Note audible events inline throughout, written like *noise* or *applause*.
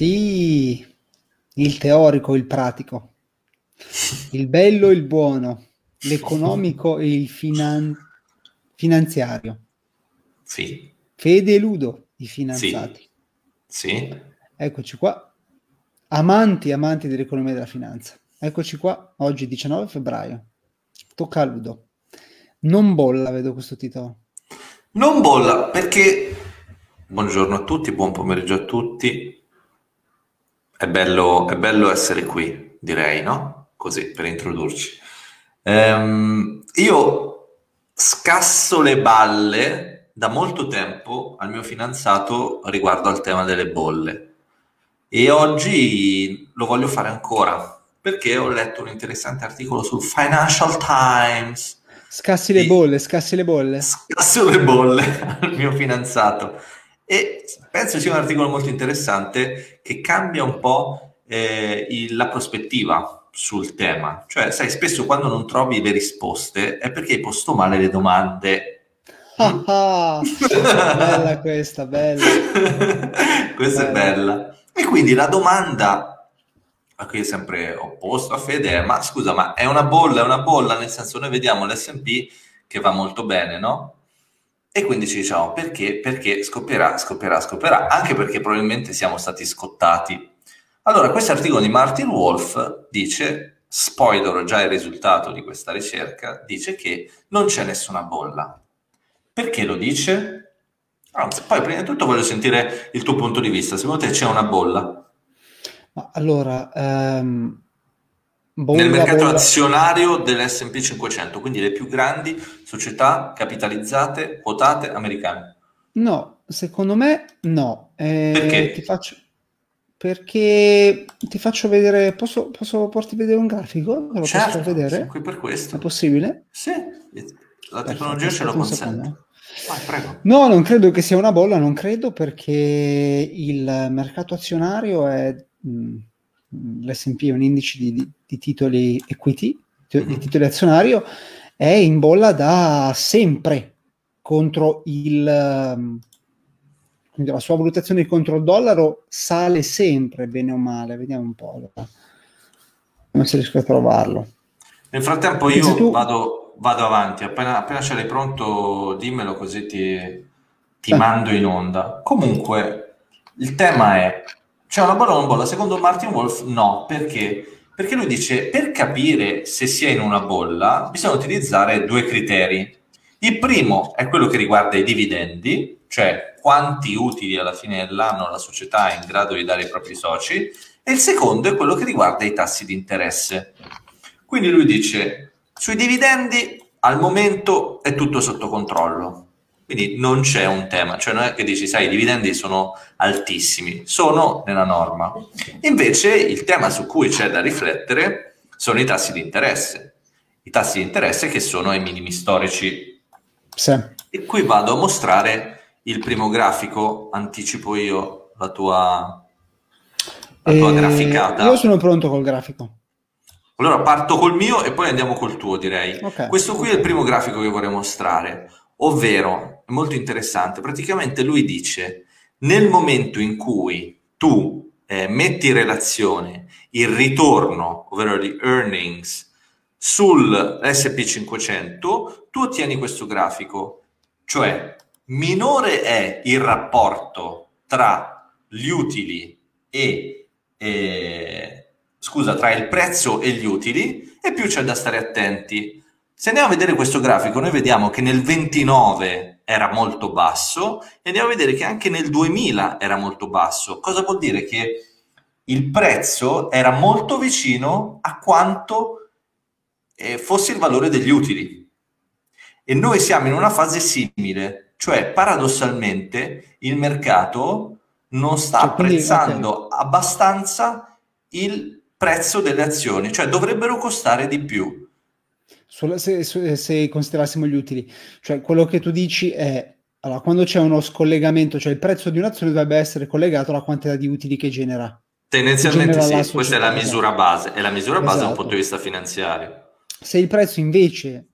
Sì, il teorico, il pratico, il bello e il buono, l'economico e il finan- finanziario. Sì. Fede e Ludo, i finanziati. Sì. sì. Eccoci qua. Amanti, amanti dell'economia e della finanza. Eccoci qua, oggi 19 febbraio. Tocca a Ludo. Non bolla, vedo questo titolo. Non bolla perché... Buongiorno a tutti, buon pomeriggio a tutti. È bello, è bello essere qui, direi, no? Così, per introdurci. Ehm, io scasso le balle da molto tempo al mio fidanzato riguardo al tema delle bolle e oggi lo voglio fare ancora perché ho letto un interessante articolo sul Financial Times Scassi le bolle, scassi le bolle. Scasso le bolle *laughs* al mio fidanzato. E penso sia un articolo molto interessante che cambia un po' eh, il, la prospettiva sul tema. Cioè, sai, spesso quando non trovi le risposte è perché hai posto male le domande. Ah, ah, bella questa, bella. *laughs* questa bella. è bella. E quindi la domanda a cui è sempre opposto a Fede è ma scusa ma è una bolla, è una bolla nel senso noi vediamo l'S&P che va molto bene no? E quindi ci diciamo perché? Perché scoppierà, scoppierà, scoppierà anche perché probabilmente siamo stati scottati allora questo articolo di Martin Wolf dice spoiler già il risultato di questa ricerca dice che non c'è nessuna bolla perché lo dice? Anzi, poi prima di tutto voglio sentire il tuo punto di vista secondo te c'è una bolla? allora, um, bolla, nel mercato bolla... azionario dell'S&P 500, quindi le più grandi società capitalizzate, quotate americane. No, secondo me no. Eh, perché? Ti faccio, perché ti faccio vedere, posso, posso porti vedere un grafico? Lo certo, posso vedere? qui per questo. È possibile? Sì, la tecnologia Perfetto, ce lo consente. Vai, no, non credo che sia una bolla, non credo perché il mercato azionario è Mm, l'S&P è un indice di, di, di titoli equity, di mm-hmm. titoli azionario, è in bolla da sempre contro il quindi la sua valutazione contro il dollaro sale sempre, bene o male. Vediamo un po' come si riesco a trovarlo. Nel frattempo io tu... vado, vado, avanti, appena, appena ce l'hai pronto dimmelo così ti, ti eh. mando in onda. Comunque il tema è c'è una bolla non bolla? Secondo Martin Wolf no, perché? Perché lui dice per capire se si è in una bolla bisogna utilizzare due criteri. Il primo è quello che riguarda i dividendi, cioè quanti utili alla fine dell'anno la società è in grado di dare ai propri soci, e il secondo è quello che riguarda i tassi di interesse. Quindi lui dice sui dividendi al momento è tutto sotto controllo. Quindi non c'è un tema, cioè non è che dici, sai, i dividendi sono altissimi, sono nella norma. Invece il tema su cui c'è da riflettere sono i tassi di interesse. I tassi di interesse che sono ai minimi storici. Sì. E qui vado a mostrare il primo grafico, anticipo io la tua, la tua eh, graficata. Io sono pronto col grafico. Allora parto col mio e poi andiamo col tuo, direi. Okay. Questo qui è il primo grafico che vorrei mostrare, ovvero molto interessante. Praticamente lui dice, nel momento in cui tu eh, metti in relazione il ritorno, ovvero gli earnings, sul SP500, tu ottieni questo grafico, cioè minore è il rapporto tra gli utili e, eh, scusa, tra il prezzo e gli utili e più c'è da stare attenti. Se andiamo a vedere questo grafico, noi vediamo che nel 29 era molto basso e andiamo a vedere che anche nel 2000 era molto basso. Cosa vuol dire? Che il prezzo era molto vicino a quanto eh, fosse il valore degli utili. E noi siamo in una fase simile, cioè paradossalmente il mercato non sta cioè, apprezzando okay. abbastanza il prezzo delle azioni, cioè dovrebbero costare di più se, se, se, considerassimo gli utili. Cioè, quello che tu dici è, allora, quando c'è uno scollegamento, cioè il prezzo di un'azione dovrebbe essere collegato alla quantità di utili che genera. Tendenzialmente genera sì, questa è la misura base, è la misura base esatto. da un punto di vista finanziario. Se il prezzo invece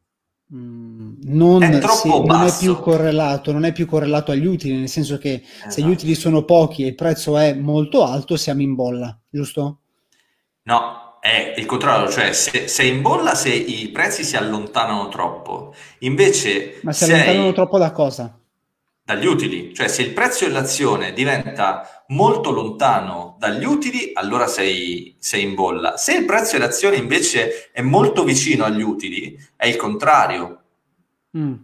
Mm, non, è se, non, è più correlato, non è più correlato agli utili, nel senso che esatto. se gli utili sono pochi e il prezzo è molto alto, siamo in bolla, giusto? No, è il contrario, cioè se sei in bolla se i prezzi si allontanano troppo. Invece Ma si allontanano troppo da cosa? Dagli utili, cioè se il prezzo dell'azione diventa molto lontano dagli utili, allora sei, sei in bolla. Se il prezzo dell'azione invece è molto vicino agli utili, è il contrario. Mm.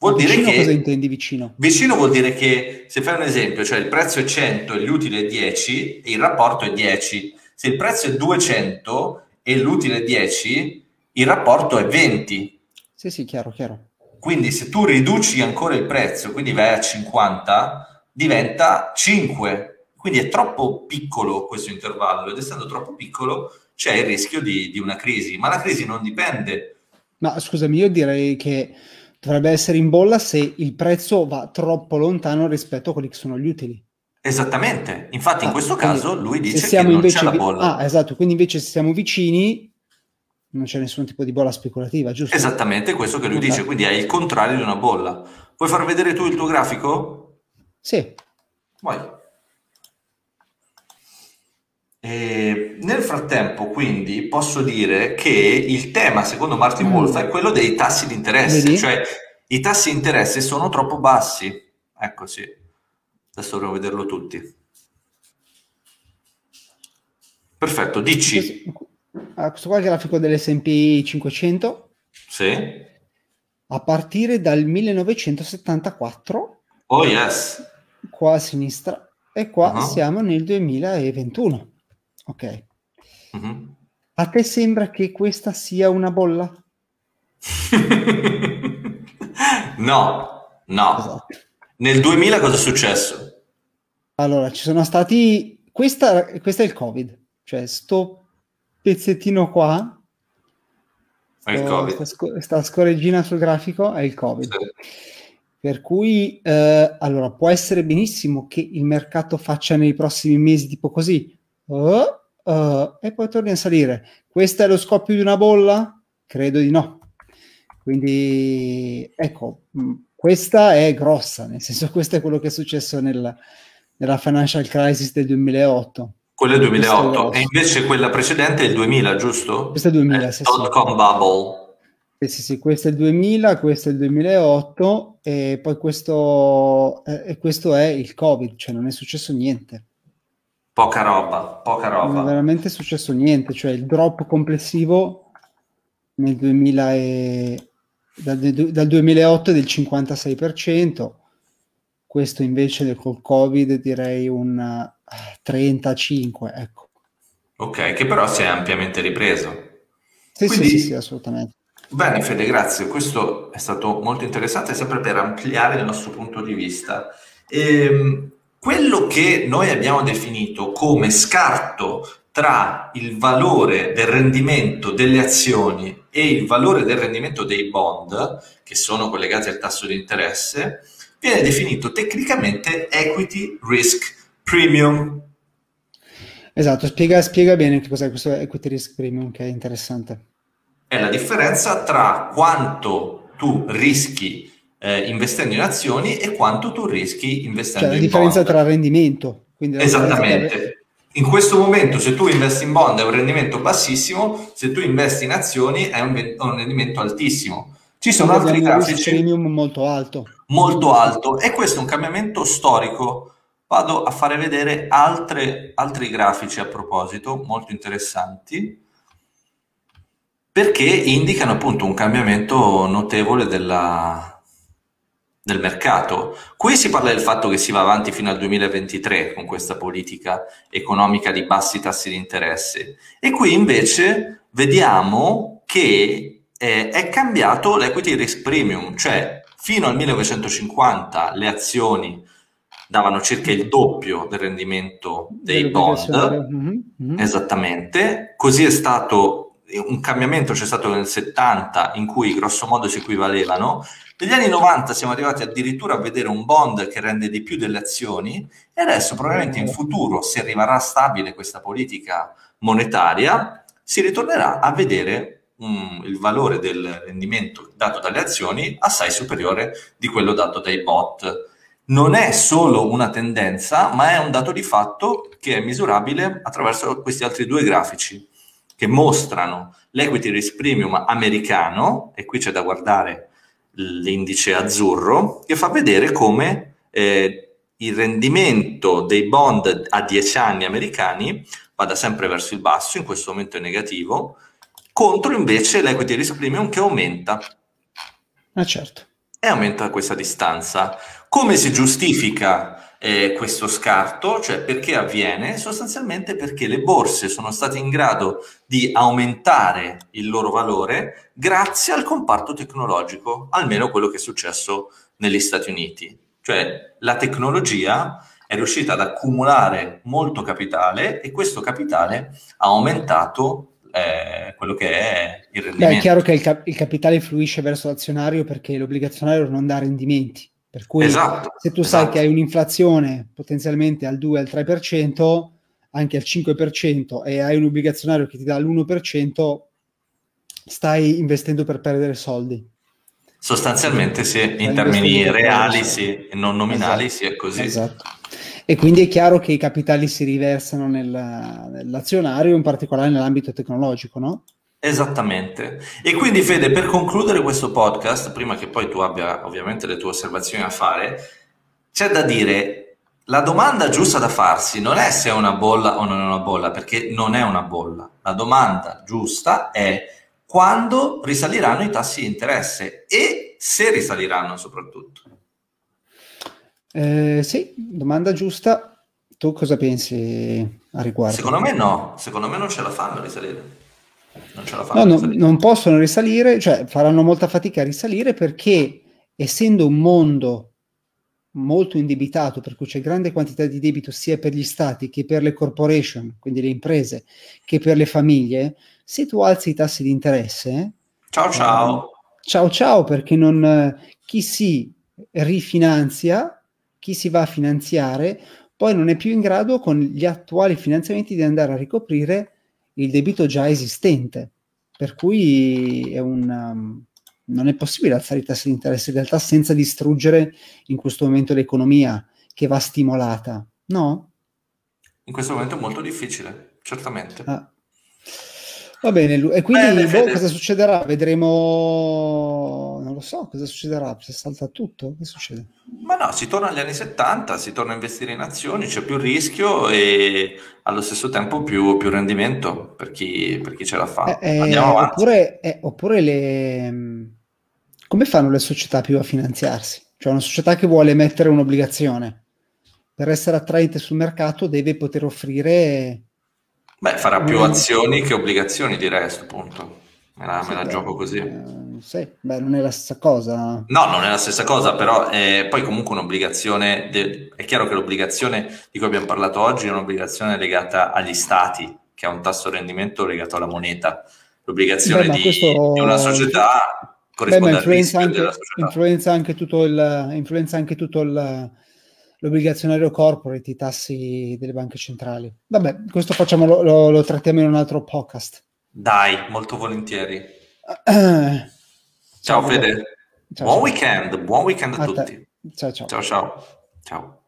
Vuol dire che, cosa intendi vicino? Vicino vuol dire che, se fai un esempio, cioè il prezzo è 100 e l'utile è 10, il rapporto è 10 se il prezzo è 200 e l'utile è 10, il rapporto è 20. Sì, sì, chiaro, chiaro. Quindi se tu riduci ancora il prezzo, quindi vai a 50, diventa 5. Quindi è troppo piccolo questo intervallo ed essendo troppo piccolo c'è il rischio di, di una crisi. Ma la crisi non dipende. Ma scusami, io direi che dovrebbe essere in bolla se il prezzo va troppo lontano rispetto a quelli che sono gli utili. Esattamente, infatti ah, in questo caso lui dice che non c'è la bolla. Ah, esatto, quindi invece se siamo vicini non c'è nessun tipo di bolla speculativa, giusto? Esattamente questo che lui dice, quindi è il contrario di una bolla. Vuoi far vedere tu il tuo grafico? Sì. Vai. E nel frattempo, quindi, posso dire che il tema, secondo Martin mm. Wolf, è quello dei tassi di interesse, Vedi? cioè i tassi di interesse sono troppo bassi. Ecco sì. Adesso dovremo vederlo tutti. Perfetto, dici. Ah, questo qua è il grafico dell'S&P 500. Sì. A partire dal 1974. Oh yes. Qua a sinistra. E qua uh-huh. siamo nel 2021. Ok. Uh-huh. A te sembra che questa sia una bolla? *laughs* no, no. Esatto. Nel 2000 cosa è successo? Allora, ci sono stati... Questa, questo è il Covid, cioè sto pezzettino qua, è il COVID. Sta, sta scorreggina sul grafico è il Covid. Sì. Per cui, eh, allora, può essere benissimo che il mercato faccia nei prossimi mesi tipo così, oh, oh, e poi torni a salire. Questo è lo scoppio di una bolla? Credo di no. Quindi, ecco, mm, questa è grossa, nel senso *laughs* questo è quello che è successo nel, nella financial crisis del 2008. Quella è 2008 e invece quella precedente è il 2000, giusto? Questa è il 2000, sì, Dotcom bubble. Sì, sì, sì, questo è il 2000, questo è il 2008 e poi questo, eh, questo è il Covid, cioè non è successo niente. Poca roba, poca roba. Non è veramente successo niente, cioè il drop complessivo nel 2000 e, dal, dal 2008 è del 56%, questo invece col Covid direi un 35, eh, ecco. Ok, che però si è ampiamente ripreso. Sì, Quindi, sì, sì, sì, assolutamente. Bene Fede, grazie. Questo è stato molto interessante, sempre per ampliare il nostro punto di vista. Ehm, quello che noi abbiamo definito come scarto tra il valore del rendimento delle azioni e il valore del rendimento dei bond, che sono collegati al tasso di interesse, viene definito tecnicamente equity risk premium. Esatto, spiega, spiega bene che cos'è questo equity risk premium, che è interessante. È la differenza tra quanto tu rischi eh, investendo in azioni e quanto tu rischi investendo cioè, in bond. La differenza tra rendimento. Esattamente in questo momento se tu investi in bond è un rendimento bassissimo, se tu investi in azioni è un, un rendimento altissimo. Ci sono altri grafici premium molto alto. Molto alto e questo è un cambiamento storico. Vado a fare vedere altre, altri grafici a proposito, molto interessanti, perché indicano appunto un cambiamento notevole della, del mercato. Qui si parla del fatto che si va avanti fino al 2023 con questa politica economica di bassi tassi di interesse e qui invece vediamo che eh, è cambiato l'equity risk premium, cioè fino al 1950 le azioni davano circa il doppio del rendimento dei bond, mm-hmm. Mm-hmm. esattamente, così è stato un cambiamento c'è stato nel 70 in cui grosso modo si equivalevano negli anni 90 siamo arrivati addirittura a vedere un bond che rende di più delle azioni e adesso probabilmente in futuro, se rimarrà stabile questa politica monetaria, si ritornerà a vedere un, il valore del rendimento dato dalle azioni assai superiore di quello dato dai bot. Non è solo una tendenza, ma è un dato di fatto che è misurabile attraverso questi altri due grafici che mostrano l'equity risk premium americano, e qui c'è da guardare l'indice azzurro, che fa vedere come eh, il rendimento dei bond a 10 anni americani vada sempre verso il basso, in questo momento è negativo, contro invece l'equity risk premium che aumenta. Ah, certo. E aumenta questa distanza. Come si giustifica eh, questo scarto? Cioè perché avviene? Sostanzialmente perché le borse sono state in grado di aumentare il loro valore grazie al comparto tecnologico, almeno quello che è successo negli Stati Uniti. Cioè la tecnologia è riuscita ad accumulare molto capitale e questo capitale ha aumentato eh, quello che è il rendimento. Beh, è chiaro che il, cap- il, capitale fluisce verso l'azionario perché l'obbligazionario non dà rendimenti. Per cui esatto, se tu esatto. sai che hai un'inflazione potenzialmente al 2 al 3%, anche al 5% e hai un obbligazionario che ti dà l'1%, stai investendo per perdere soldi. Sostanzialmente sì, in termini reali sì, e non nominali esatto. sì, è così. Esatto. E quindi è chiaro che i capitali si riversano nel, nell'azionario, in particolare nell'ambito tecnologico, no? Esattamente. E quindi Fede, per concludere questo podcast, prima che poi tu abbia ovviamente le tue osservazioni a fare, c'è da dire, la domanda giusta da farsi non è se è una bolla o non è una bolla, perché non è una bolla. La domanda giusta è quando risaliranno i tassi di interesse e se risaliranno soprattutto. Eh, sì, domanda giusta. Tu cosa pensi a riguardo? Secondo me no, secondo me non ce la fanno a risalire. Non ce la fanno. No, no, non possono risalire, cioè faranno molta fatica a risalire perché essendo un mondo molto indebitato, per cui c'è grande quantità di debito sia per gli stati che per le corporation, quindi le imprese, che per le famiglie, se tu alzi i tassi di interesse... Ciao ciao! Eh, ciao ciao, perché non, chi si rifinanzia chi si va a finanziare poi non è più in grado con gli attuali finanziamenti di andare a ricoprire il debito già esistente. Per cui è un, um, non è possibile alzare i tassi di interesse in realtà senza distruggere in questo momento l'economia che va stimolata, no? In questo momento è molto difficile, certamente. Ah. Va bene, e quindi boh, cosa succederà? Vedremo, lo so, cosa succederà? Se salta tutto, che succede? Ma no, si torna agli anni 70, si torna a investire in azioni, c'è più rischio e allo stesso tempo più, più rendimento per chi, per chi, ce la fa. Eh, eh, oppure, eh, oppure le... come fanno le società più a finanziarsi? Cioè una società che vuole emettere un'obbligazione, per essere attraente sul mercato deve poter offrire Beh, farà più azioni che obbligazioni, direi a questo punto. Me la, sì, me la beh, gioco così. Eh, sì, beh, non è la stessa cosa. No, non è la stessa cosa, però eh, poi comunque un'obbligazione, de- è chiaro che l'obbligazione di cui abbiamo parlato oggi è un'obbligazione legata agli stati, che ha un tasso di rendimento legato alla moneta. L'obbligazione beh, di, questo... di, una società corrisponde beh, influenza anche, influenza anche tutto il, influenza anche tutto il l'obbligazionario corporate, i tassi delle banche centrali. Vabbè, questo facciamo, lo, lo, lo trattiamo in un altro podcast. Dai, molto volentieri. ciao, ciao Fede. Ciao, buon ciao. weekend, buon weekend a, a tutti. Ciao ciao. Ciao ciao. Ciao.